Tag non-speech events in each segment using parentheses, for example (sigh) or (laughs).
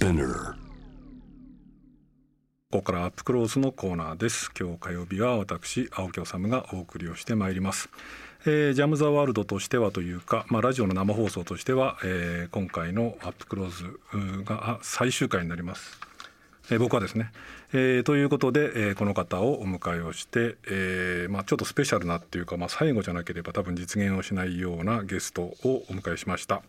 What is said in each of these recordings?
Spinner ここからアップクローズのコーナーです。今日火曜日は私青木治がお送りをしてまいります、えー、ジャム・ザ・ワールドとしてはというか、まあ、ラジオの生放送としては、えー、今回のアップクローズが最終回になります。えー、僕はですね、えー、ということで、えー、この方をお迎えをして、えーまあ、ちょっとスペシャルなっていうか、まあ、最後じゃなければ多分実現をしないようなゲストをお迎えしました。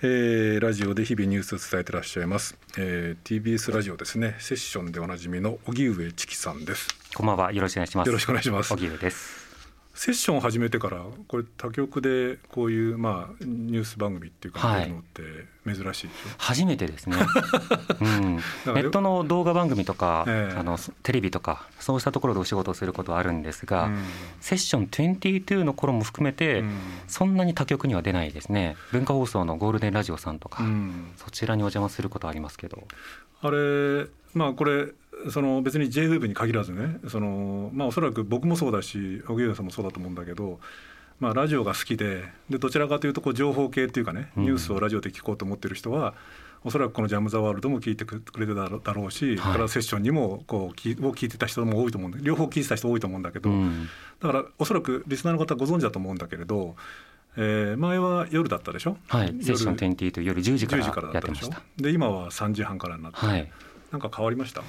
えー、ラジオで日々ニュースを伝えてらっしゃいます、えー、TBS ラジオですね。セッションでおなじみの荻上チキさんです。こんばんは。よろしくお願いします。よろしくお願いします。荻上ですセッションを始めてからこれ他局でこういうまあニュース番組っていうか、はい、のって珍しいでしょ？初めてですね、(laughs) うん、ネットの動画番組とか、えー、あのテレビとかそうしたところでお仕事をすることはあるんですが、うん、セッション22の頃も含めて、うん、そんなに他局には出ないですね。文化放送のゴールデンラジオさんとか、そちらにお邪魔することはありますけど。あれまあこれその別に JWEB に限らずねその、まあ、おそらく僕もそうだし荻上さんもそうだと思うんだけど、まあ、ラジオが好きででどちらかというとこう情報系っていうかねニュースをラジオで聞こうと思ってる人は、おそらくこの「ジャム・ザ・ワールド」も聞いてくれてただろうし、はい、からセッションにもこうきを聞いてた人も多いと思うんで両方聞いてた人多いと思うんだけど、うん、だからおそらくリスナーの方ご存知だと思うんだけれど。えー、前は夜だったでしょ、はい、セッション20と夜10時からやってました。で今は3時半からになって、はい、なんか変わりました？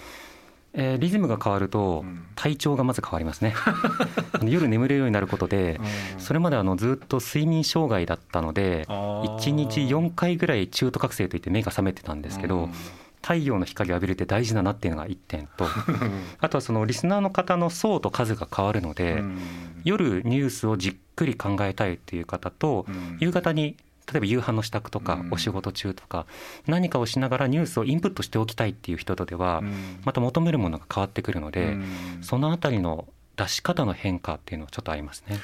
えー、リズムが変わると体調がまず変わりますね、(laughs) 夜眠れるようになることでそれまであのずっと睡眠障害だったので1日4回ぐらい中途覚醒といって目が覚めてたんですけど太陽の光を浴びるって大事だなっていうのが1点と (laughs) あとはそのリスナーの方の層と数が変わるので夜ニュースをじっくり考えたいっていう方と夕方に例えば夕飯の支度とかお仕事中とか何かをしながらニュースをインプットしておきたいっていう人とではまた求めるものが変わってくるのでそのあたりの出し方の変化っていうのはちょっとありますね。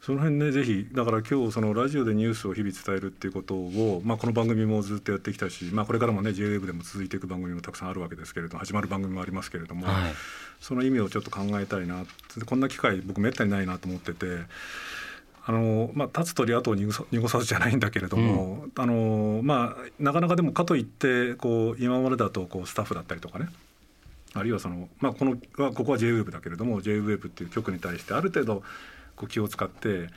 その辺ねぜひだから今日そのラジオでニュースを日々伝えるっていうことを、まあ、この番組もずっとやってきたし、まあ、これからもね JWEB でも続いていく番組もたくさんあるわけですけれど始まる番組もありますけれども、はい、その意味をちょっと考えたいなこんな機会僕めったにないなと思ってて。あのまあ、立つ鳥後を濁さずじゃないんだけれども、うん、あのまあ、なかなかでもかといってこう今までだとこうスタッフだったりとかね。あるいはその、まあ、このここは JWEB だけれども JWEB っていう局に対してある程度こう気を使って、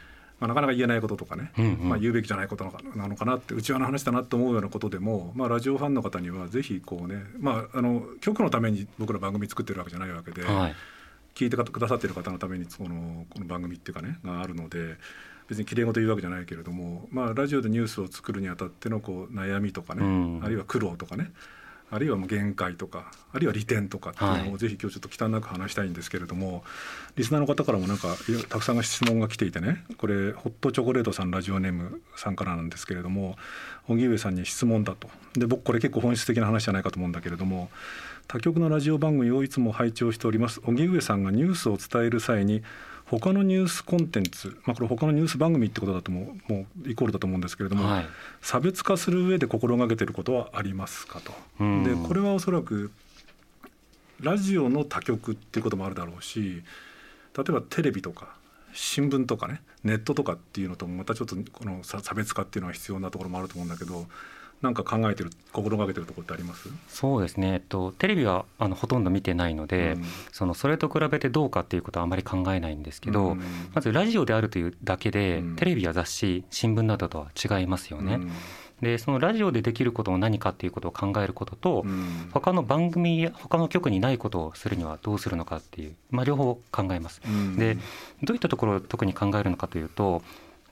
まあ、なかなか言えないこととかね、うんうん、まあ、言うべきじゃないことなのかなって内輪の話だなと思うようなことでも、まあ、ラジオファンの方にはぜひこうね、まあ、あの局のために僕ら番組作ってるわけじゃないわけで。はい聞いてくださってる方のためにそのこの番組っていうかねがあるので別にきれい事言うわけじゃないけれども、まあ、ラジオでニュースを作るにあたってのこう悩みとかね、うん、あるいは苦労とかねあるいはもう限界とかあるいは利点とかっていうのをぜひ今日ちょっと忌憚なく話したいんですけれども、はい、リスナーの方からもなんかたくさん質問が来ていてねこれホットチョコレートさんラジオネームさんからなんですけれども荻上さんに質問だと。で僕これ結構本質的な話じゃないかと思うんだけれども他局のラジオ番組をいつも拝聴しております荻上さんがニュースを伝える際に他のニュースコンテンツ、まあ、これ他のニュース番組ってことだとももうイコールだと思うんですけれども、はい、差別化する上で心がけていることはありますかと。でこれはおそらくラジオの他局っていうこともあるだろうし例えばテレビとか新聞とかねネットとかっていうのともまたちょっとこの差別化っていうのは必要なところもあると思うんだけどなんか考えてる心がけてるところってあります？そうですね、えっと、テレビはあのほとんど見てないので、うん、そのそれと比べてどうかっていうことはあまり考えないんですけど、うん、まずラジオであるというだけで、うん、テレビや雑誌新聞などとは違いますよね。でそのラジオでできることを何かっていうことを考えることと、うん、他の番組や他の局にないことをするにはどうするのかっていう、まあ、両方考えます。でどういったところを特に考えるのかというと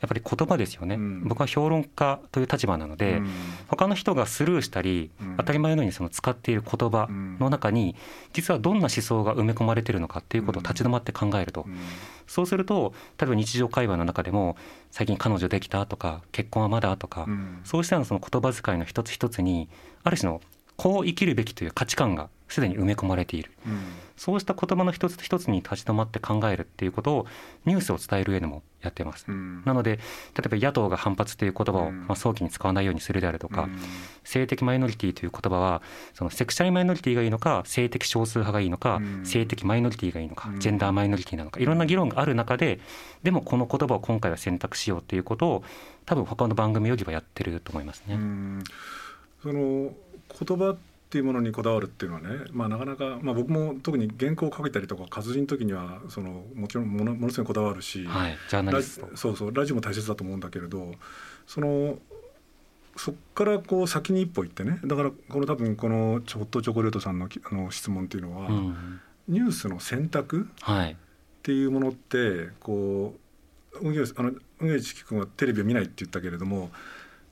やっぱり言葉ですよね、うん、僕は評論家という立場なので、うん、他の人がスルーしたり、うん、当たり前のようにその使っている言葉の中に実はどんな思想が埋め込まれているのかっていうことを立ち止まって考えると、そうすると例えば日常会話の中でも最近彼女できたとか結婚はまだとか、そうしたその言葉遣いの一つ一つにある種のこう生きるべきという価値観がすでに埋め込まれている。そうした言葉の一つ一つに立ち止まって考えるっていうことをニュースを伝える上でもやってます。うん、なので例えば野党が反発という言葉をまあ早期に使わないようにするであるとか、うん、性的マイノリティという言葉はそのセクシャルマイノリティがいいのか性的少数派がいいのか、うん、性的マイノリティがいいのか、ジェンダーマイノリティなのかいろんな議論がある中ででもこの言葉を今回は選択しようということを多分他の番組よりはやってると思いますね。その言葉っっていうものにこだわるっていうのはね、まあ、なかなか、まあ、僕も特に原稿を書けたりとか活字の時にはそのもちろんものものすごいこだわるし、そうそうラジオも大切だと思うんだけれどそのそこからこう先に一歩行ってねだからこの多分このちょっとチョコレートさんのあの質問っていうのは、うん、ニュースの選択っていうものってこう運営あの運営君はテレビを見ないって言ったけれども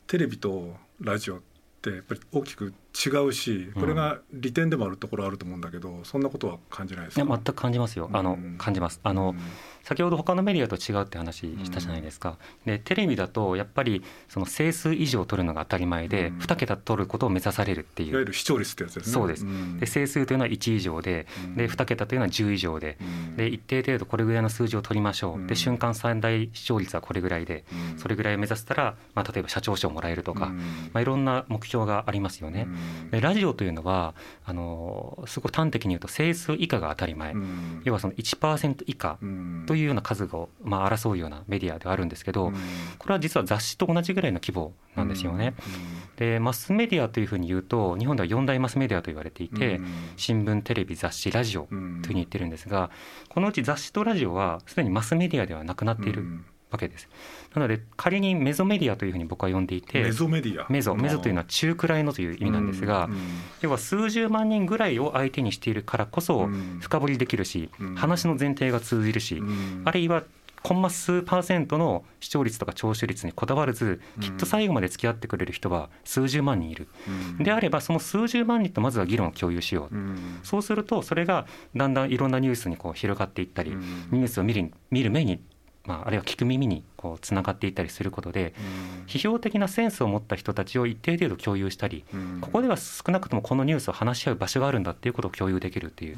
テレビとラジオってやっぱり大きく違うしこれが利点でもあるところあると思うんだけど、そんなことは感じないですか？いや全く感じますよ。あの、うん、感じます。あの、うん。先ほど他のメディアと違うって話したじゃないですか、うん、でテレビだとやっぱりその整数以上取るのが当たり前で、うん、2桁取ることを目指されるっていう。いわゆる視聴率ってやつですね。そうです、うん、で整数というのは1以上でで2桁というのは10以上でで一定程度これぐらいの数字を取りましょう。で瞬間最大視聴率はこれぐらいでそれぐらいを目指したら、まあ、例えば社長賞をもらえるとか、まあ、いろんな目標がありますよねでラジオというのはあのすごく端的に言うと整数以下が当たり前。要はその1%以下というような数をまあ、争うようなメディアではあるんですけど、これは実は雑誌と同じぐらいの規模なんですよね。でマスメディアというふうに言うと日本では4大マスメディアと言われていて、新聞テレビ雑誌ラジオというふうに言ってるんですがこのうち雑誌とラジオはすでにマスメディアではなくなっているわけです。なので仮にメゾメディアというふうに僕は呼んでいてメゾメディア。メゾメゾというのは中くらいのという意味なんですが、要は数十万人ぐらいを相手にしているからこそ深掘りできるし、話の前提が通じるし、あるいはコンマ数パーセントの視聴率とか聴取率にこだわらずきっと最後まで付き合ってくれる人は数十万人いる、うん、であればその数十万人とまずは議論を共有しよう、うん、そうするとそれがだんだんいろんなニュースにこう広がっていったり、うん、ニュースを見る見る目にまあ、あるいは聞く耳にこうつながっていったりすることで、批評的なセンスを持った人たちを一定程度共有したり、ここでは少なくともこのニュースを話し合う場所があるんだっていうことを共有できるっていう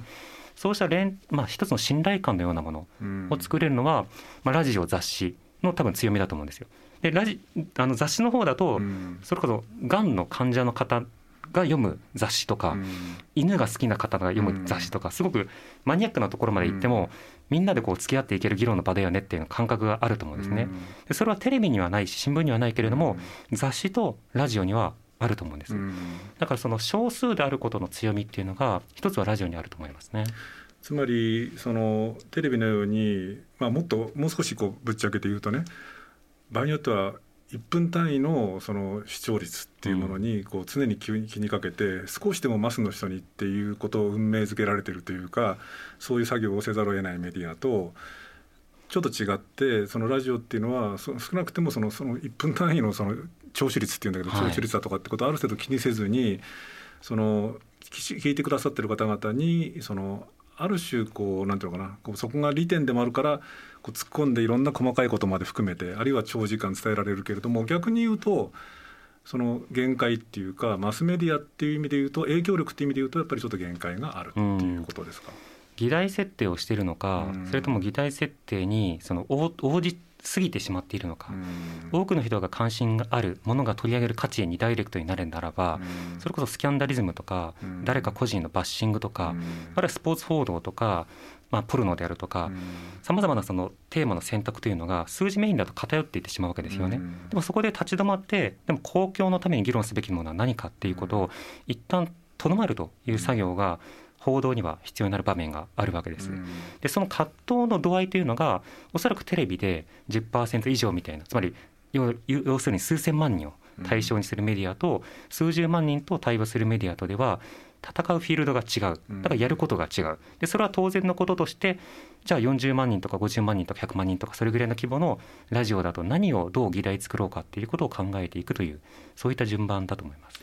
そうした連、まあ、一つの信頼感のようなものを作れるのは、まあ、ラジオ雑誌の多分強みだと思うんですよ。でラジあの雑誌の方だと、それこそがんの患者の方が読む雑誌とか、犬が好きな方が読む雑誌とかすごくマニアックなところまで行っても、みんなでこう付き合っていける議論の場だよねっていう感覚があると思うんですね。でそれはテレビにはないし新聞にはないけれども、雑誌とラジオにはあると思うんです、うん、だからその少数であることの強みっていうのが一つはラジオにあると思いますね。つまりそのテレビのように、まあ、もっともう少しこうぶっちゃけて言うとね場合によっては1分単位のその視聴率っていうものにこう常に気にかけて少しでもマスの人にっていうことを運命づけられてるというかそういう作業をせざるを得ないメディアとちょっと違ってそのラジオっていうのは少なくてもそのその1分単位のその聴取率っていうんだけど、聴取率だとかってことをある程度気にせずにその聞いてくださってる方々にそのある種こうなんていうのかなこうそこが利点でもあるからこう突っ込んでいろんな細かいことまで含めてあるいは長時間伝えられるけれども逆に言うとその限界っていうかマスメディアっていう意味で言うと影響力っていう意味で言うとやっぱりちょっと限界があるっていうことですか？議題設定をしているのか、それとも議題設定にその応じ過ぎてしまっているのか、多くの人が関心があるものが取り上げる価値にダイレクトになるならば、それこそスキャンダリズムとか、誰か個人のバッシングとか、あるいはスポーツ報道とか、まあ、ポルノであるとかさまざまなそのテーマの選択というのが数字メインだと偏っていってしまうわけですよね。でもそこで立ち止まってでも公共のために議論すべきものは何かっていうことを一旦とどまるという作業が報道には必要になる場面があるわけです。でその葛藤の度合いというのがおそらくテレビで10%以上みたいなつまり要するに数千万人を対象にするメディアと数十万人と対話するメディアとでは戦うフィールドが違う。だからやることが違う。でそれは当然のこととしてじゃあ40万人とか50万人とか100万人とかそれぐらいの規模のラジオだと何をどう議題作ろうかっていうことを考えていくというそういった順番だと思います。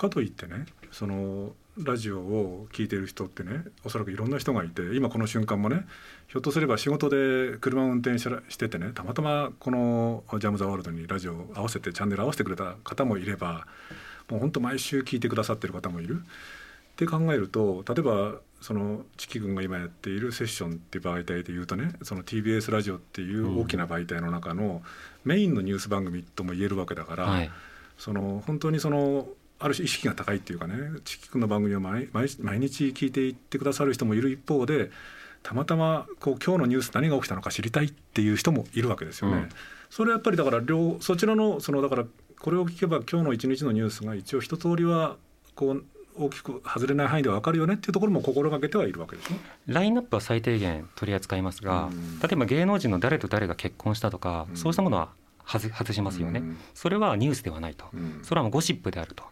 かといってねそのラジオを聴いてる人ってねおそらくいろんな人がいて今この瞬間もねひょっとすれば仕事で車を運転しててねたまたまこの「ジャム・ザ・ワールド」にラジオを合わせてチャンネル合わせてくれた方もいればもうほんと毎週聞いてくださってる方もいる。って考えると例えばそのチキ君が今やっているセッションっていう媒体でいうとねその TBS ラジオっていう大きな媒体の中のメインのニュース番組とも言えるわけだから、はい、その本当にそのある種意識が高いっていうかねチキ君の番組を毎毎日聞いていってくださる人もいる一方でたまたまこう今日のニュース何が起きたのか知りたいっていう人もいるわけですよね。うん、それはやっぱりだから両そちらのそのだからこれを聞けば今日の一日のニュースが一応一通りはこう大きく外れない範囲で分かるよねっていうところも心がけてはいるわけですね。ラインナップは最低限取り扱いますが、例えば芸能人の誰と誰が結婚したとか、そうしたものは外しますよね、それはニュースではないと、それはゴシップであると、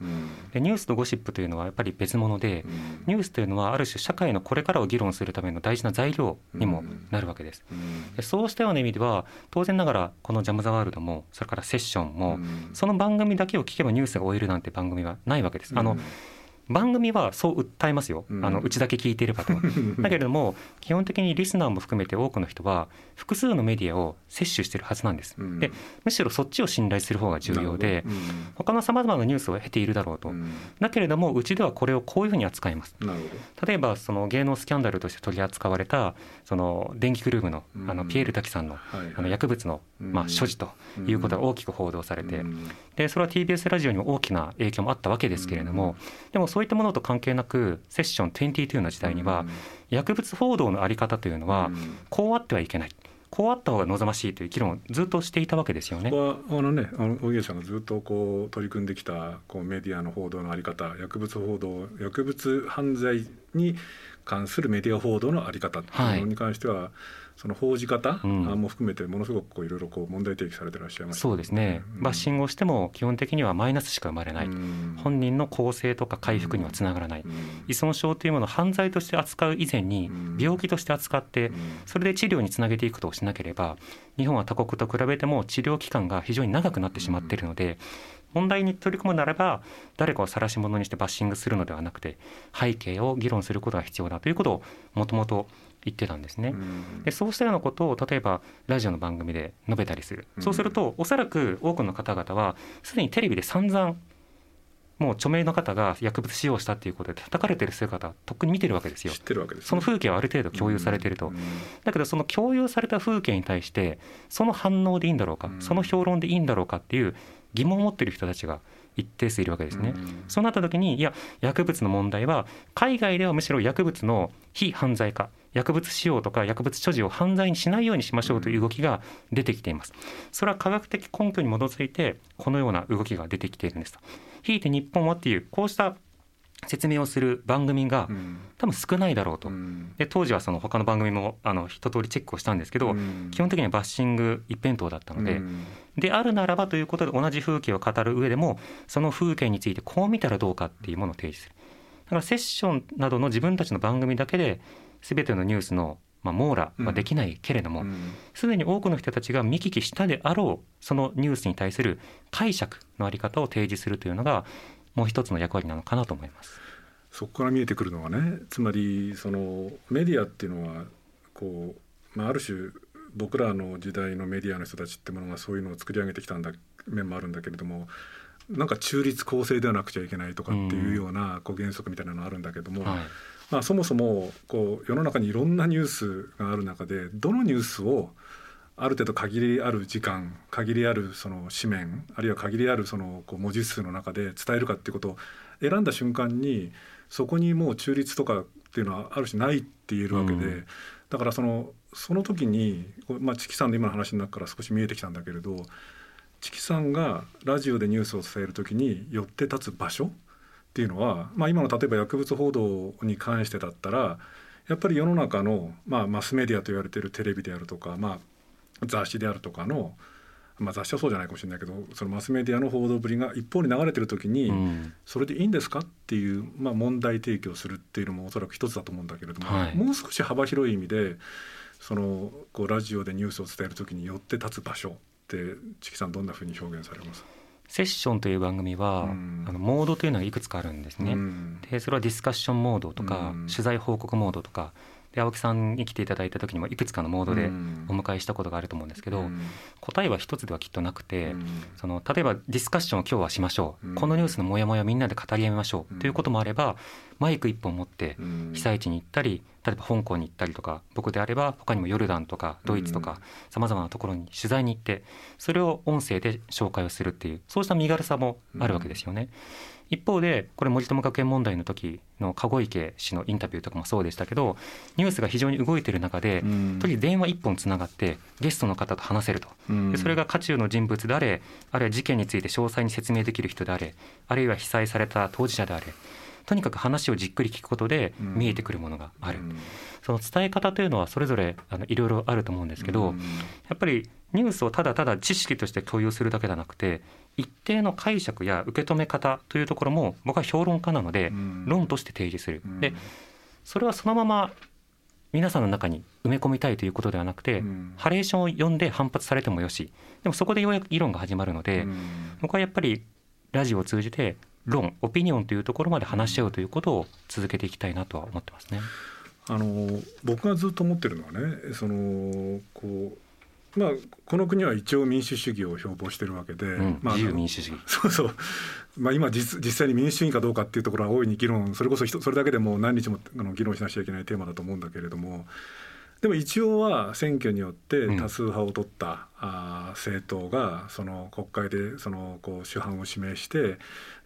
でニュースとゴシップというのはやっぱり別物で、ニュースというのはある種社会のこれからを議論するための大事な材料にもなるわけです、でそうしたような意味では当然ながらこの「ジャム・ザ・ワールド」もそれから「セッション」も、その番組だけを聞けばニュースが終えるなんて番組はないわけです。あの番組はそう訴えますよ、あのうちだけ聞いていればと。(laughs) だけれども基本的にリスナーも含めて多くの人は複数のメディアを摂取してるはずなんです。でむしろそっちを信頼する方が重要で、他のさまざまなニュースを経ているだろうと。だけれどもうちではこれをこういうふうに扱います。例えばその芸能スキャンダルとして取り扱われたその電気グループのあのピエール滝さんのあの薬物のまあ所持ということが大きく報道されて、でそれは TBS ラジオにも大きな影響もあったわけですけれども、でもそういったものと関係なくセッション22の時代には薬物報道の在り方というのはこうあってはいけない。こうあった方が望ましいという議論をずっとしていたわけですよね。はあのね、あの大家さんがずっとこう取り組んできたこうメディアの報道のあり方、薬物報道、薬物犯罪に関するメディア報道のあり方っていうのに関しては、はいその報じ方も含めてものすごくこういろいろこう問題提起されてらっしゃいます、ね、そうですね、うん、バッシングをしても基本的にはマイナスしか生まれない、うん、本人の更生とか回復にはつながらない、うん、依存症というものを犯罪として扱う以前に病気として扱ってそれで治療につなげていくとしなければ日本は他国と比べても治療期間が非常に長くなってしまっているので問題に取り組むならば誰かを晒し者にしてバッシングするのではなくて背景を議論することが必要だということをもともと言ってたんですね。でそうしたようなことを例えばラジオの番組で述べたりするそうするとおそらく多くの方々はすでにテレビで散々もう著名の方が薬物使用したっていうことで叩かれてる姿とっくに見てるわけですよ。知ってるわけです、ね、その風景はある程度共有されてると。だけどその共有された風景に対してその反応でいいんだろうか、その評論でいいんだろうかっていう疑問を持ってる人たちが一定数いるわけですね。そうなった時にいや薬物の問題は海外ではむしろ薬物の非犯罪化薬物使用とか薬物所持を犯罪にしないようにしましょうという動きが出てきています。それは科学的根拠に基づいてこのような動きが出てきているんですと。ひいて日本はっていうこうした説明をする番組が多分少ないだろうと、で当時はその他の番組もあの一通りチェックをしたんですけど、基本的にはバッシング一辺倒だったので、であるならばということで同じ風景を語る上でもその風景についてこう見たらどうかっていうものを提示する。だからセッションなどの自分たちの番組だけで全てのニュースのまあ、網羅はできないけれどもすで、に多くの人たちが見聞きしたであろうそのニュースに対する解釈のあり方を提示するというのがもう一つの役割なのかなと思います。そこから見えてくるのはねつまりそのメディアっていうのはこう、まあ、ある種僕らの時代のメディアの人たちってものがそういうのを作り上げてきたんだ面もあるんだけれどもなんか中立公正ではなくちゃいけないとかっていうようなこう原則みたいなのあるんだけども、はい、まあ、そもそもこう世の中にいろんなニュースがある中でどのニュースをある程度限りある時間限りあるその紙面あるいは限りあるそのこう文字数の中で伝えるかっていうことを選んだ瞬間にそこにもう中立とかっていうのはある種ないって言えるわけで、うん、だからそのその時に、まあ、チキさんの今の話の中から少し見えてきたんだけれどチキさんがラジオでニュースを伝える時に寄って立つ場所っていうのは、まあ、今の例えば薬物報道に関してだったらやっぱり世の中の、まあ、マスメディアと言われているテレビであるとか、まあ、雑誌であるとかのまあ、雑誌はそうじゃないかもしれないけどそのマスメディアの報道ぶりが一方に流れてる時に、それでいいんですかっていう、まあ、問題提起をするっていうのもおそらく一つだと思うんだけれども、はい、もう少し幅広い意味でそのこうラジオでニュースを伝える時によって立つ場所ってチキさんどんなふうに表現されます？セッションという番組は、うん、あのモードというのがいくつかあるんですね。うん、でそれはディスカッションモードとか、うん、取材報告モードとかで青木さんに来ていただいた時にもいくつかのモードでお迎えしたことがあると思うんですけど、答えは一つではきっとなくて、その例えばディスカッションを今日はしましょう、このニュースのモヤモヤみんなで語り合いましょう、ということもあればマイク一本持って被災地に行ったり例えば香港に行ったりとか僕であれば他にもヨルダンとかドイツとかさまざまなところに取材に行ってそれを音声で紹介をするっていうそうした身軽さもあるわけですよね。一方でこれ森友学園問題の時の籠池氏のインタビューとかもそうでしたけどニュースが非常に動いている中で、とりあえず電話一本つながってゲストの方と話せると、でそれが渦中の人物であれあるいは事件について詳細に説明できる人であれあるいは被災された当事者であれとにかく話をじっくり聞くことで見えてくるものがある、その伝え方というのはそれぞれあのいろいろあると思うんですけど、やっぱりニュースをただただ知識として共有するだけではなくて一定の解釈や受け止め方というところも僕は評論家なので論として提示する。でそれはそのまま皆さんの中に埋め込みたいということではなくて、ハレーションを読んで反発されてもよしでもそこでようやく議論が始まるので、僕はやっぱりラジオを通じて論オピニオンというところまで話し合うということを続けていきたいなとは思ってますね。あの僕がずっと思ってるのはねそのこうまあ、この国は一応民主主義を標榜してるわけで、うん、まあ、自由民主主義。そうそう、まあ、今実実際に民主主義かどうかっていうところは大いに議論それこそそれだけでも何日もあの議論しなきゃいけないテーマだと思うんだけれどもでも一応は選挙によって多数派を取った、うん、あ政党がその国会でそのこう主犯を指名して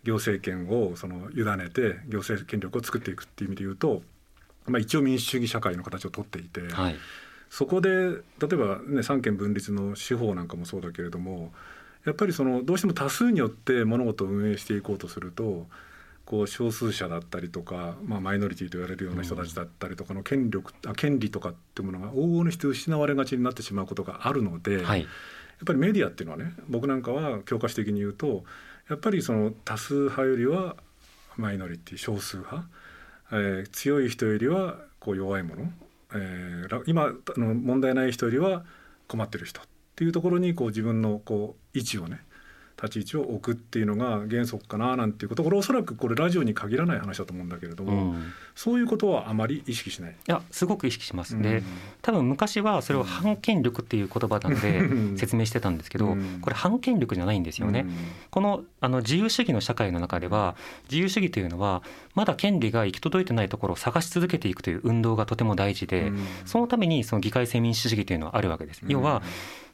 行政権をその委ねて行政権力を作っていくっていう意味で言うと、まあ、一応民主主義社会の形をとっていて。はいそこで例えば、ね、三権分立の司法なんかもそうだけれどもやっぱりそのどうしても多数によって物事を運営していこうとするとこう少数者だったりとか、まあ、マイノリティと言われるような人たちだったりとかの権力、あ権利とかっていうものが往々にして失われがちになってしまうことがあるので、はい、やっぱりメディアっていうのはね僕なんかは教科書的に言うとやっぱりその多数派よりはマイノリティ少数派、えー、強い人よりはこう弱いものえー、今あの問題ない人よりは困ってる人っていうところにこう自分のこう位置をね立ち位置を置くっていうのが原則かななんていうことこれおそらくこれラジオに限らない話だと思うんだけれども、うん、そういうことはあまり意識しない？いやすごく意識します。で、うん、多分昔はそれを反権力っていう言葉なので説明してたんですけど、うん、これ反権力じゃないんですよね。このあの自由主義の社会の中では自由主義というのはまだ権利が行き届いてないところを探し続けていくという運動がとても大事で、そのためにその議会制民主主義というのはあるわけです。要は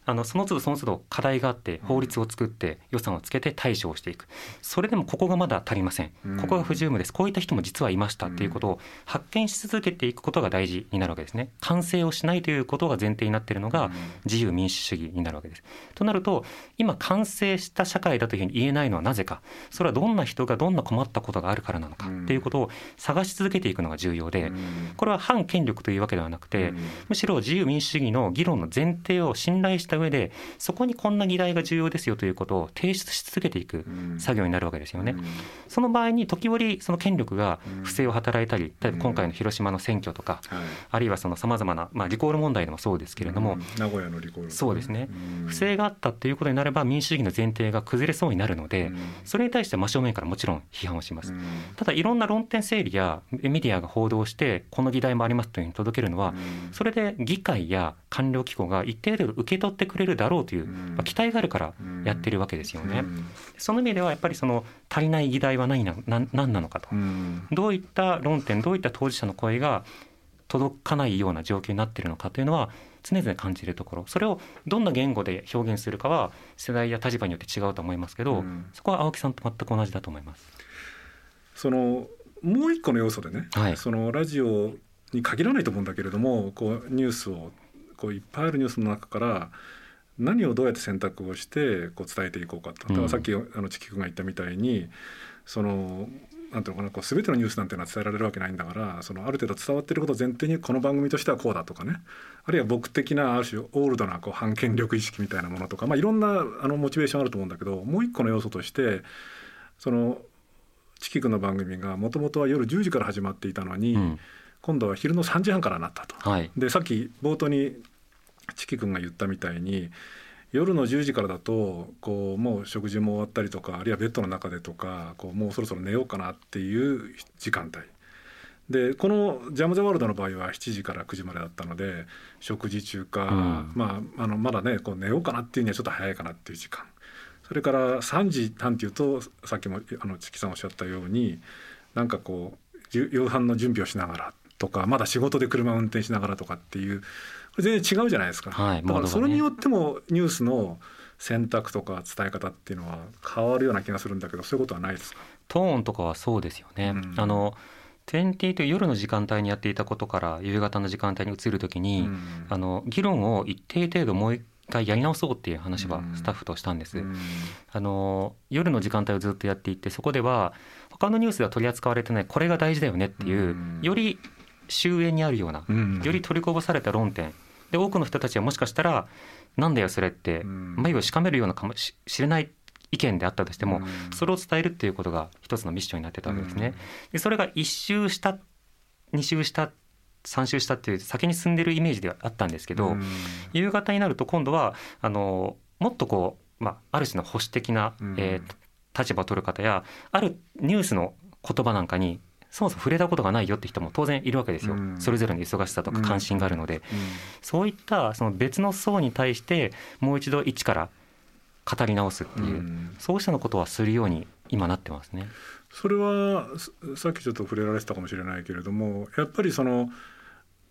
あのその都度その都度課題があって法律を作って予算をつけて対処をしていく。それでもここがまだ足りません。ここが不十分です。こういった人も実はいましたっていうことを発見し続けていくことが大事になるわけですね。完成をしないということが前提になっているのが自由民主主義になるわけです。となると今完成した社会だというふうに言えないのはなぜか。それはどんな人がどんな困ったことがあるからなのかっていうことを探し続けていくのが重要でこれは反権力というわけではなくてむしろ自由民主主義の議論の前提を信頼した上でそこにこんな議題が重要ですよということを提出し続けていく作業になるわけですよね。その場合に時折その権力が不正を働いたり例えば今回の広島の選挙とか、あるいはさまざまな、まあ、リコール問題でもそうですけれども、名古屋のリコール、そうですね、不正があったということになれば民主主義の前提が崩れそうになるので、それに対して真正面からもちろん批判をします。ただいろんな論点整理やメディアが報道してこの議題もありますというふうに届けるのは、それで議会や官僚機構が一定程度受け取ってくれるだろうという、まあ、期待があるからやってるわけですよね。その意味ではやっぱりその足りない議題は何な何なのかと、どういった論点どういった当事者の声が届かないような状況になっているのかというのは常々感じるところ。それをどんな言語で表現するかは世代や立場によって違うと思いますけど、そこは青木さんと全く同じだと思います。そのもう一個の要素でね、はい、そのラジオに限らないと思うんだけれどもこうニュースをこういっぱいあるニュースの中から何をどうやって選択をしてこう伝えていこうかと。だからさっきあのチキ君が言ったみたいにそのなんていうのかなこう全てのニュースなんていうのは伝えられるわけないんだからそのある程度伝わっていることを前提にこの番組としてはこうだとかね。あるいは僕的なある種オールドなこう反権力意識みたいなものとか、まあ、いろんなあのモチベーションあると思うんだけどもう一個の要素としてそのチキ君の番組がもともとは夜10時から始まっていたのに、うん、今度は昼の3時半からなったと。はい、でさっき冒頭にチキ君が言ったみたいに夜の10時からだとこうもう食事も終わったりとかあるいはベッドの中でとかこうもうそろそろ寝ようかなっていう時間帯。でこの「ジャム・ザ・ワールド」の場合は7時から9時までだったので食事中か、うん、まあ、あのまだねこう寝ようかなっていうにはちょっと早いかなっていう時間。それから3時半っていうとさっきもあのチキさんおっしゃったようになんかこう夕飯の準備をしながらとかまだ仕事で車を運転しながらとかっていう全然違うじゃないですか、はい、だからそれによってもニュースの選択とか伝え方っていうのは変わるような気がするんだけどそういうことはないですか？トーンとかはそうですよね、うん、あの20という夜の時間帯にやっていたことから夕方の時間帯に移るときに、うん、あの議論を一定程度もう一回やり直そうっていう話はスタッフとしたんです。あの夜の時間帯をずっとやっていてそこでは他のニュースでは取り扱われてないこれが大事だよねっていうより終焉にあるようなより取りこぼされた論点。で多くの人たちはもしかしたらなんだよそれって眉をしかめるようなかもしれない意見であったとしてもそれを伝えるっていうことが一つのミッションになってたわけですね。でそれが一周した二周した3周したっていう先に進んでるイメージではあったんですけど、夕方になると今度はあのもっとこう、まあ、ある種の保守的な、えー、立場を取る方やあるニュースの言葉なんかにそもそも触れたことがないよって人も当然いるわけですよ、それぞれの忙しさとか関心があるので、そういったその別の層に対してもう一度一から語り直すっていう、そうしたのことはするように今なってますね。それはさっきちょっと触れられてたかもしれないけれどもやっぱりその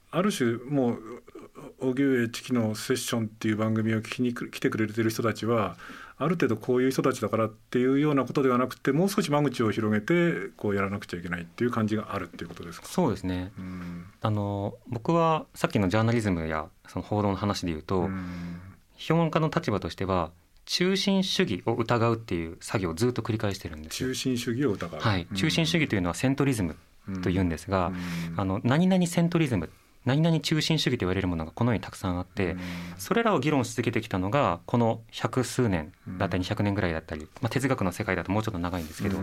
ある種もう荻上チキのセッションっていう番組を聞きに来てくれてる人たちはある程度こういう人たちだからっていうようなことではなくてもう少し間口を広げてこうやらなくちゃいけないっていう感じがあるっていうことですか？そうですね、うん、あの僕はさっきのジャーナリズムやその報道の話で言うと、うん、評論家の立場としては中心主義を疑うっていう作業をずっと繰り返してるんです中心主義を疑う、はい、中心主義というのはセントリズムというんですが、あの何々セントリズム何々中心主義と言われるものがこのようにたくさんあってそれらを議論し続けてきたのがこの百数年だったり200年ぐらいだったり、まあ、哲学の世界だともうちょっと長いんですけど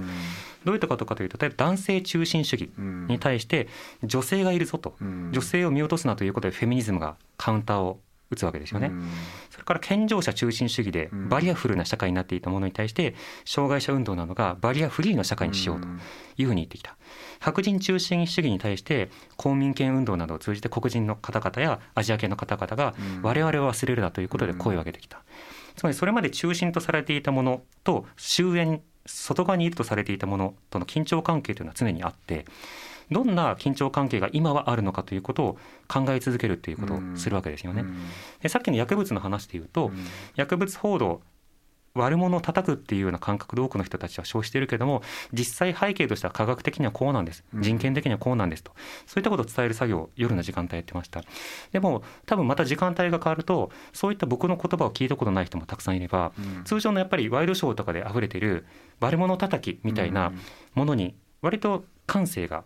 どういうことかというと例えば男性中心主義に対して女性がいるぞと女性を見落とすなということでフェミニズムがカウンターを打つわけですよね。それから健常者中心主義でバリアフルな社会になっていたものに対して障害者運動などがバリアフリーの社会にしようというふうに言ってきた。白人中心主義に対して公民権運動などを通じて黒人の方々やアジア系の方々が我々を忘れるなということで声を上げてきた。つまりそれまで中心とされていたものと終焉外側にいるとされていたものとの緊張関係というのは常にあってどんな緊張関係が今はあるのかということを考え続けるということをするわけですよね。でさっきの薬物の話でいうと、薬物報道悪者を叩くっていうような感覚で多くの人たちは消しているけれども実際背景としては科学的にはこうなんです。人権的にはこうなんですと。そういったことを伝える作業を夜の時間帯やってました。でも多分また時間帯が変わるとそういった僕の言葉を聞いたことない人もたくさんいれば、通常のやっぱりワイドショーとかで溢れている悪者叩きみたいなものに割と感性が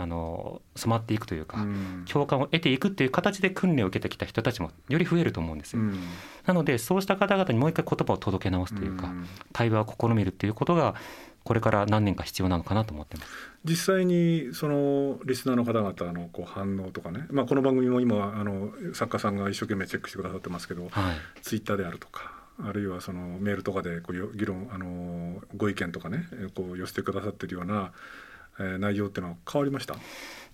あの染まっていくというか、うん、共感を得ていくっていう形で訓練を受けてきた人たちもより増えると思うんですよ、うん、なのでそうした方々にもう一回言葉を届け直すというか、うん、対話を試みるっていうことがこれから何年か必要なのかなと思ってます。実際にそのリスナーの方々のこう反応とかね、まあ、この番組も今あの作家さんが一生懸命チェックしてくださってますけど、はい、ツイッターであるとかあるいはそのメールとかでこう議論あのご意見とかねこう寄せてくださってるようなえ内容っていうのは変わりました？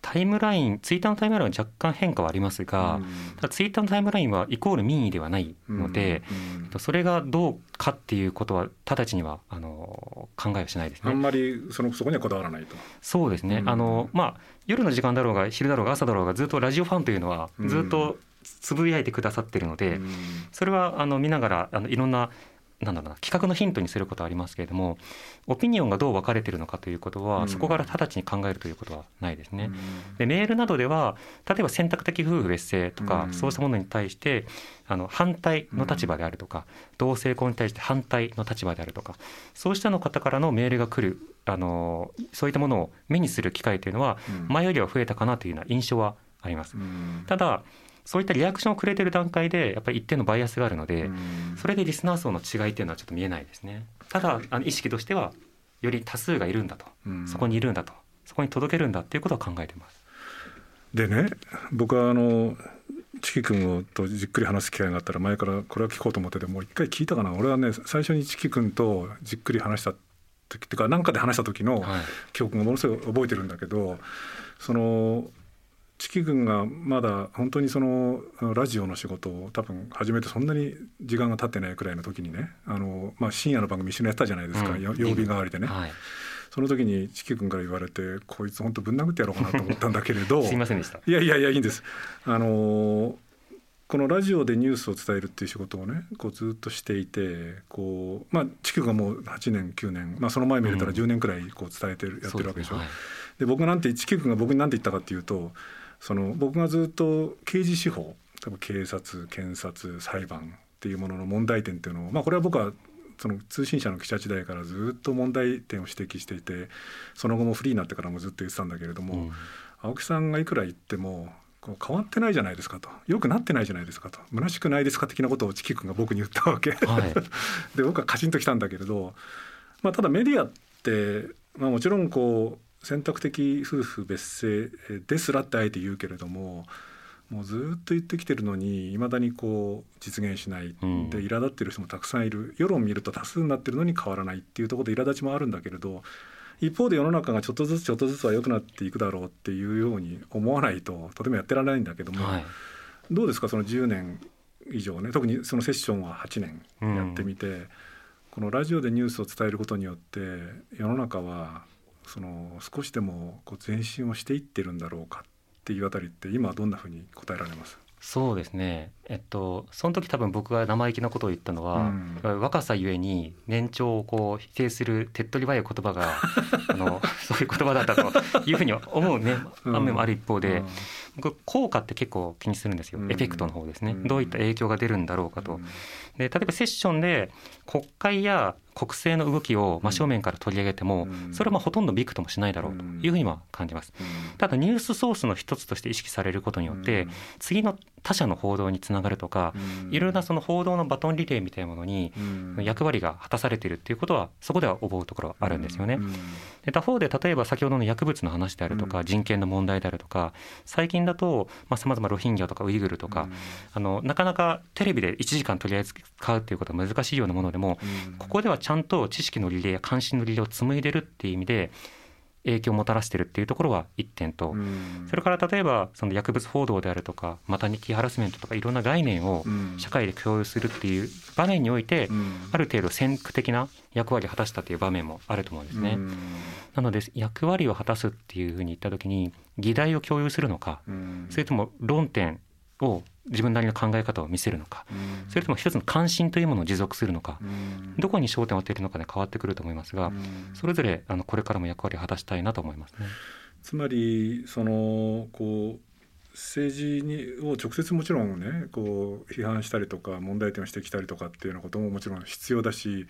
タイムラインツイッターのタイムラインは若干変化はありますが、ただツイッターのタイムラインはイコール民意ではないので、それがどうかっていうことは直ちにはあの考えはしないですね。あんまりそのそこにはこだわらないと。そうですね。あのまあ夜の時間だろうが昼だろうが朝だろうがずっとラジオファンというのはずっとつぶやいてくださってるので、それはあの見ながらあのいろんななんだろうな企画のヒントにすることはありますけれどもオピニオンがどう分かれているのかということは、うん、そこから直ちに考えるということはないですね。うん、でメールなどでは例えば選択的夫婦別姓とか、うん、そうしたものに対してあの反対の立場であるとか、同性婚に対して反対の立場であるとかそうしたの方からのメールが来るあのそういったものを目にする機会というのは前よりは増えたかなというような印象はあります。ただそういったリアクションをくれてる段階でやっぱり一定のバイアスがあるのでそれでリスナー層の違いっていうのはちょっと見えないですね。ただあの意識としてはより多数がいるんだと。そこにいるんだと。そこに届けるんだっていうことを考えてます。でね僕はあのチキ君とじっくり話す機会があったら前からこれは聞こうと思っててもう一回聞いたかな。俺はね最初にチキ君とじっくり話した時っていうか何かで話した時の記憶がものすごい覚えてるんだけど、そのチキ君がまだ本当にそのラジオの仕事を多分始めてそんなに時間が経ってないくらいの時にねあの、まあ、深夜の番組一緒にやったじゃないですか、うん、曜日代わりでね。はい、その時にチキ君から言われてこいつ本当ぶん殴ってやろうかなと思ったんだけれど。(laughs) すいませんでした。いやいやいやいいんです。あのこのラジオでニュースを伝えるっていう仕事をねこうずっとしていてこうまあ地球がもう8年9年、まあ、その前見れたら10年くらいこう伝えてる、うん、やってるわけでしょ。で、ね。はい、僕なんて地球君が僕に何て言ったかっていうとその僕がずっと刑事司法多分警察検察裁判っっていうものの問題点っていうのを、まあ、これは僕はその通信社の記者時代からずっと問題点を指摘していてその後もフリーになってからもずっと言ってたんだけれども、うん、青木さんがいくら言ってもこう変わってないじゃないですかと。よくなってないじゃないですかと。虚しくないですか的なことをチキ君が僕に言ったわけ、はい、(laughs) で僕はカチンときたんだけれど、まあ、ただメディアって、まあ、もちろんこう選択的夫婦別姓ですらってあえて言うけれどももうずっと言ってきてるのにいまだにこう実現しない、うん、で苛立ってる人もたくさんいる。世論を見ると多数になってるのに変わらないっていうところで苛立ちもあるんだけれど一方で世の中がちょっとずつちょっとずつは良くなっていくだろうっていうように思わないととてもやってられないんだけども、はい、どうですか？その10年以上ね。特にそのセッションは8年やってみて、うん、このラジオでニュースを伝えることによって世の中はその少しでもこう前進をしていってるんだろうかっていうあたりって今はどんなふうに答えられます？そうですね、えっと、その時多分僕が生意気なことを言ったのは、うん、若さゆえに年長をこう否定する手っ取り早い言葉が (laughs) あのそういう言葉だったというふうに思うね、雨もある一方で、うん、僕効果って結構気にするんですよ、エフェクトの方ですね、どういった影響が出るんだろうかと。で例えばセッションで国会や国政の動きを真正面から取り上げても、それはまあほとんどびくともしないだろうというふうには感じます。ただニュースソースの一つとして意識されることによって、次の他者の報道につながるとか、いろいろなその報道のバトンリレーみたいなものに役割が果たされているっていうことはそこでは思うところはあるんですよね。で他方で例えば先ほどの薬物の話であるとか、人権の問題であるとか最近だとさまざ、まロヒンギャとかウイグルとか、あのなかなかテレビで1時間取り扱うっていうことは難しいようなものでも、ここではちゃんと知識のリレーや関心のリレーを紡いでるっていう意味で影響をもたらしてるっていうところは1点と、それから例えばその薬物報道であるとかマタニティハラスメントとかいろんな概念を社会で共有するっていう場面において、ある程度先駆的な役割を果たしたっていう場面もあると思うんですね。なので役割を果たすっていうふうに言った時に議題を共有するのか、それとも論点を自分なりの考え方を見せるのか、それとも一つの関心というものを持続するのか、どこに焦点を当てるのかで変わってくると思いますが、それぞれあのこれからも役割を果たしたいなと思いますね。つまりそのこう政治にを直接もちろんねこう批判したりとか問題点を指摘したりとかっていうようなことももちろん必要だし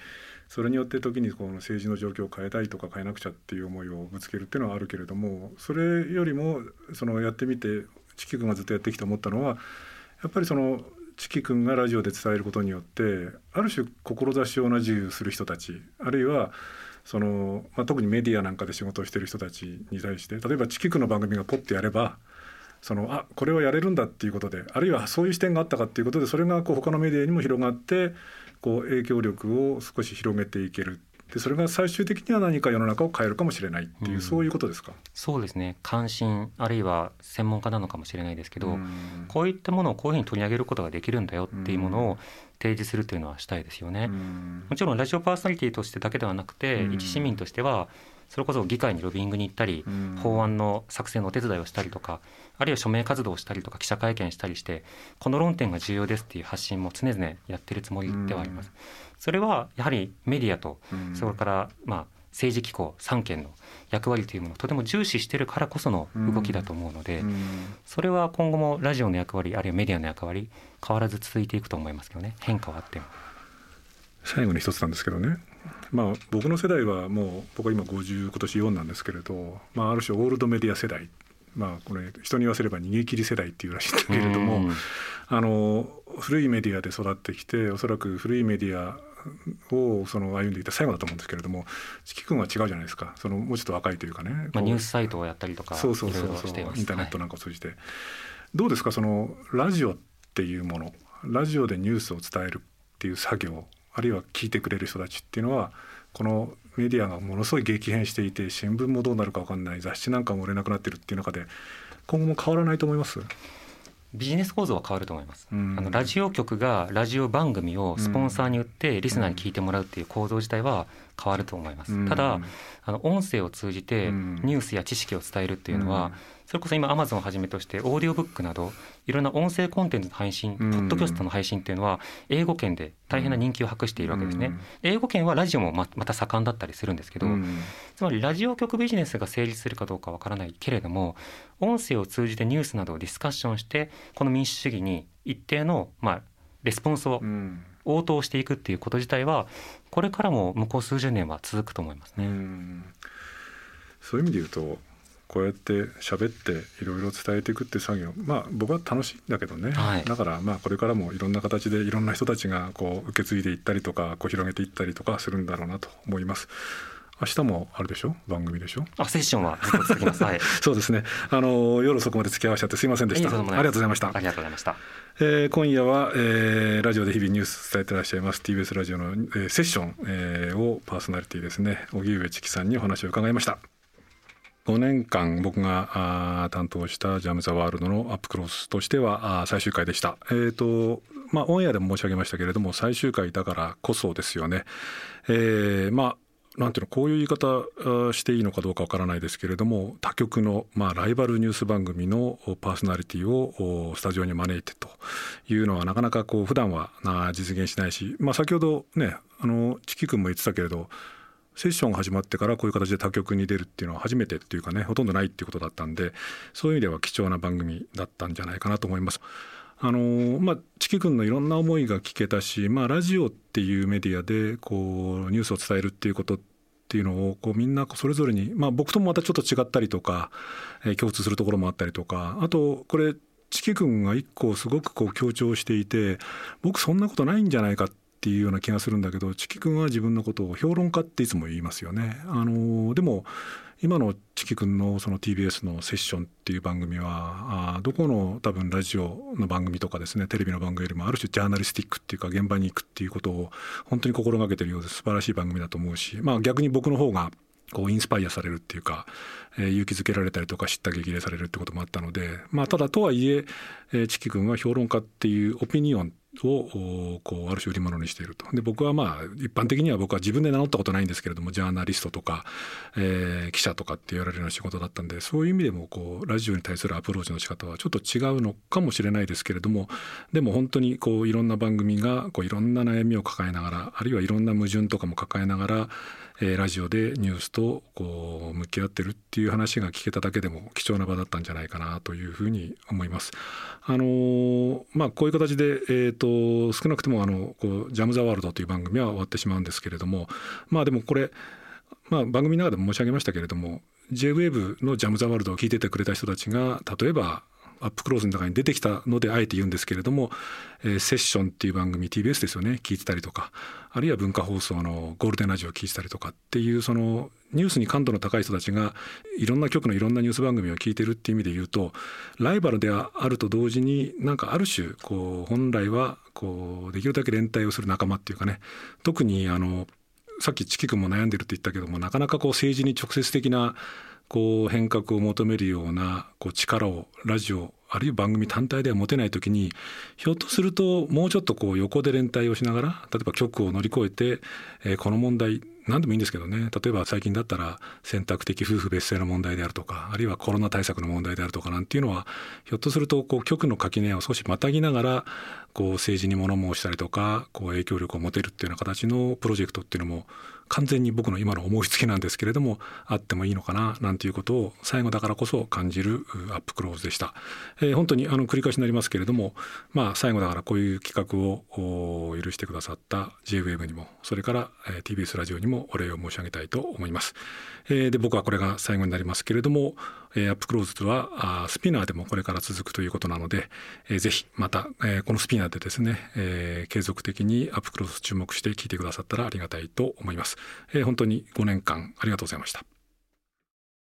それによって時にこの政治の状況を変えたいとか変えなくちゃっていう思いをぶつけるっていうのはあるけれどもそれよりもそのやってみてチキ君がずっとやってきて思ったのはやっぱりそのチキ君がラジオで伝えることによってある種志を同じする人たちあるいはその、まあ、特にメディアなんかで仕事をしてる人たちに対して例えばチキ君の番組がポッてやればそのあこれはやれるんだっていうことであるいはそういう視点があったかっていうことでそれがこう他のメディアにも広がってこう影響力を少し広げていける。でそれが最終的には何か世の中を変えるかもしれないっていう、うん、そういうことですか？そうですね。関心あるいは専門家なのかもしれないですけど、うん、こういったものをこういうふうに取り上げることができるんだよっていうものを提示するというのはしたいですよね。うん、もちろんラジオパーソナリティとしてだけではなくて、一市民としてはそれこそ議会にロビーングに行ったり、法案の作成のお手伝いをしたりとかあるいは署名活動をしたりとか記者会見したりしてこの論点が重要ですっていう発信も常々やってるつもりではあります。それはやはりメディアとそれからまあ政治機構三権の役割というものをとても重視しているからこその動きだと思うので、それは今後もラジオの役割あるいはメディアの役割変わらず続いていくと思いますけどね。変化はあっても。最後に一つなんですけどねまあ、僕の世代はもう僕は今50今年4なんですけれど、まあ、ある種オールドメディア世代、まあ、これ人に言わせれば逃げ切り世代っていうらしいんだけれどもあの古いメディアで育ってきておそらく古いメディアをその歩んでいた最後だと思うんですけれども四季君は違うじゃないですか。そのもうちょっと若いというかね、まあ、ニュースサイトをやったりとかそうそうそうそう。インターネットなんかを通じて、はい、どうですか？そのラジオっていうものラジオでニュースを伝えるっていう作業あるいは聞いてくれる人たちっていうのはこのメディアがものすごい激変していて新聞もどうなるか分かんない雑誌なんかも売れなくなってるっていう中で今後も変わらないと思います？ビジネス構造は変わると思います、うん、あのラジオ局がラジオ番組をスポンサーに売ってリスナーに聞いてもらうっていう構造自体は変わると思います、うん、ただあの音声を通じてニュースや知識を伝えるっていうのは、うん。それこそ今アマゾンをはじめとしてオーディオブックなどいろんな音声コンテンツの配信、ポッドキャストの配信っていうのは英語圏で大変な人気を博しているわけですね。英語圏はラジオもまた盛んだったりするんですけど、つまりラジオ局ビジネスが成立するかどうかわからないけれども音声を通じてニュースなどをディスカッションしてこの民主主義に一定のまあレスポンスを応答していくっていうこと自体はこれからも向こう数十年は続くと思いますね。うそういう意味で言うとこうやって喋っていろいろ伝えていくって作業まあ僕は楽しいんだけどね、はい、だからまあこれからもいろんな形でいろんな人たちがこう受け継いでいったりとかこう広げていったりとかするんだろうなと思います。明日もあるでしょ？番組でしょ？あセッションははい、(laughs) そうですね。あの夜そこまで付き合わせちゃってすいませんでした。ありがとうございました。ありがとうございました、えー、今夜は、えー、ラジオで日々ニュース伝えてらっしゃいます。TBS ラジオの、えー、セッション、えー、をパーソナリティですね。荻上チキさんにお話を伺いました。5年間僕が担当したジャム・ザ・ワールドのアップクロースとしては最終回でした。えーとまあ、オンエアでも申し上げましたけれども最終回だからこそですよね。えー、まあなんていうのこういう言い方していいのかどうかわからないですけれども他局の、まあ、ライバルニュース番組のパーソナリティをスタジオに招いてというのはなかなかこう普段は実現しないし、まあ、先ほどねあのチキ君も言ってたけれどセッションが始まってからこういう形で他局に出るっていうのは初めてっていうかねほとんどないっていうことだったんでそういう意味では貴重な番組だったんじゃないかなと思います。あのまあ、チキ君のいろんな思いが聞けたし、まあ、ラジオっていうメディアでこうニュースを伝えるっていうことっていうのをこうみんなそれぞれに、まあ、僕ともまたちょっと違ったりとか、えー、共通するところもあったりとかあとこれチキ君が一個すごくこう強調していて僕そんなことないんじゃないかってっていうような気がするんだけどチキ君は自分のことを評論家っていつも言いますよね。あのでも今のチキ君のその TBS のセッションっていう番組はあどこの多分ラジオの番組とかですねテレビの番組よりもある種ジャーナリスティックっていうか現場に行くっていうことを本当に心がけてるようで素晴らしい番組だと思うし、まあ、逆に僕の方がこうインスパイアされるっていうか、えー、勇気づけられたりとか知った激励されるってこともあったので、まあ、ただとはいええー、チキ君は評論家っていうオピニオンをこうある種売り物にしていると。で僕はまあ一般的には僕は自分で名乗ったことないんですけれどもジャーナリストとか、えー、記者とかって言われるような仕事だったんでそういう意味でもこうラジオに対するアプローチの仕方はちょっと違うのかもしれないですけれどもでも本当にこういろんな番組がこういろんな悩みを抱えながらあるいはいろんな矛盾とかも抱えながらえー、ラジオでニュースとこう向き合ってるっていう話が聞けただけでも貴重な場だったんじゃないかなというふうに思います。あのー、まあ、こういう形で、えーと、少なくともあのこう「ジャム・ザ・ワールド」という番組は終わってしまうんですけれどもまあでもこれ、まあ、番組の中でも申し上げましたけれども JWAVE の「ジャム・ザ・ワールド」を聞いててくれた人たちが例えばアップクローズの中に出てきたのであえて言うんですけれども、えー、セッションっていう番組 TBS ですよね聞いてたりとかあるいは文化放送のゴールデンラジオを聞いてたりとかっていうそのニュースに感度の高い人たちがいろんな局のいろんなニュース番組を聞いてるっていう意味で言うとライバルであると同時になんかある種こう本来はこうできるだけ連帯をする仲間っていうかね特にあのさっきチキ君も悩んでるって言ったけどもなかなかこう政治に直接的なこう変革を求めるようなこう力をラジオあるいは番組単体では持てない時にひょっとするともうちょっとこう横で連帯をしながら例えば局を乗り越えて、えー、この問題何でもいいんですけどね。例えば最近だったら選択的夫婦別姓の問題であるとかあるいはコロナ対策の問題であるとかなんていうのはひょっとするとこう局の垣根を少しまたぎながらこう政治に物申したりとかこう影響力を持てるっていうような形のプロジェクトっていうのも完全に僕の今の思いつきなんですけれどもあってもいいのかななんていうことを最後だからこそ感じるアップクローズでした、えー、本当にあの繰り返しになりますけれどもまあ最後だからこういう企画を許してくださった J-WAVE にもそれから、TBS ラジオにもお礼を申し上げたいと思います、えー、で僕はこれが最後になりますけれども、 UP CLOSE は SPINEAR でもこれから続くということなので、えー、ぜひまた、この SPINEAR でですね、継続的に UP CLOSE 注目して聞いてくださったらありがたいと思います、本当に5年間ありがとうございました。